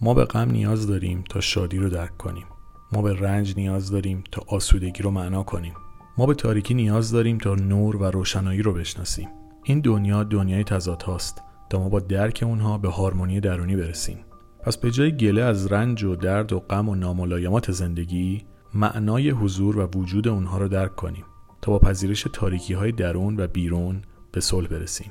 ما به غم نیاز داریم تا شادی رو درک کنیم. ما به رنج نیاز داریم تا آسودگی رو معنا کنیم. ما به تاریکی نیاز داریم تا نور و روشنایی رو بشناسیم. این دنیا دنیای تضاد هاست تا ما با درک اونها به هارمونی درونی برسیم. پس به جای گله از رنج و درد و غم و ناملایمات زندگی معنای حضور و وجود اونها رو درک کنیم تا با پذیرش تاریکی های درون و بیرون به صلح برسیم.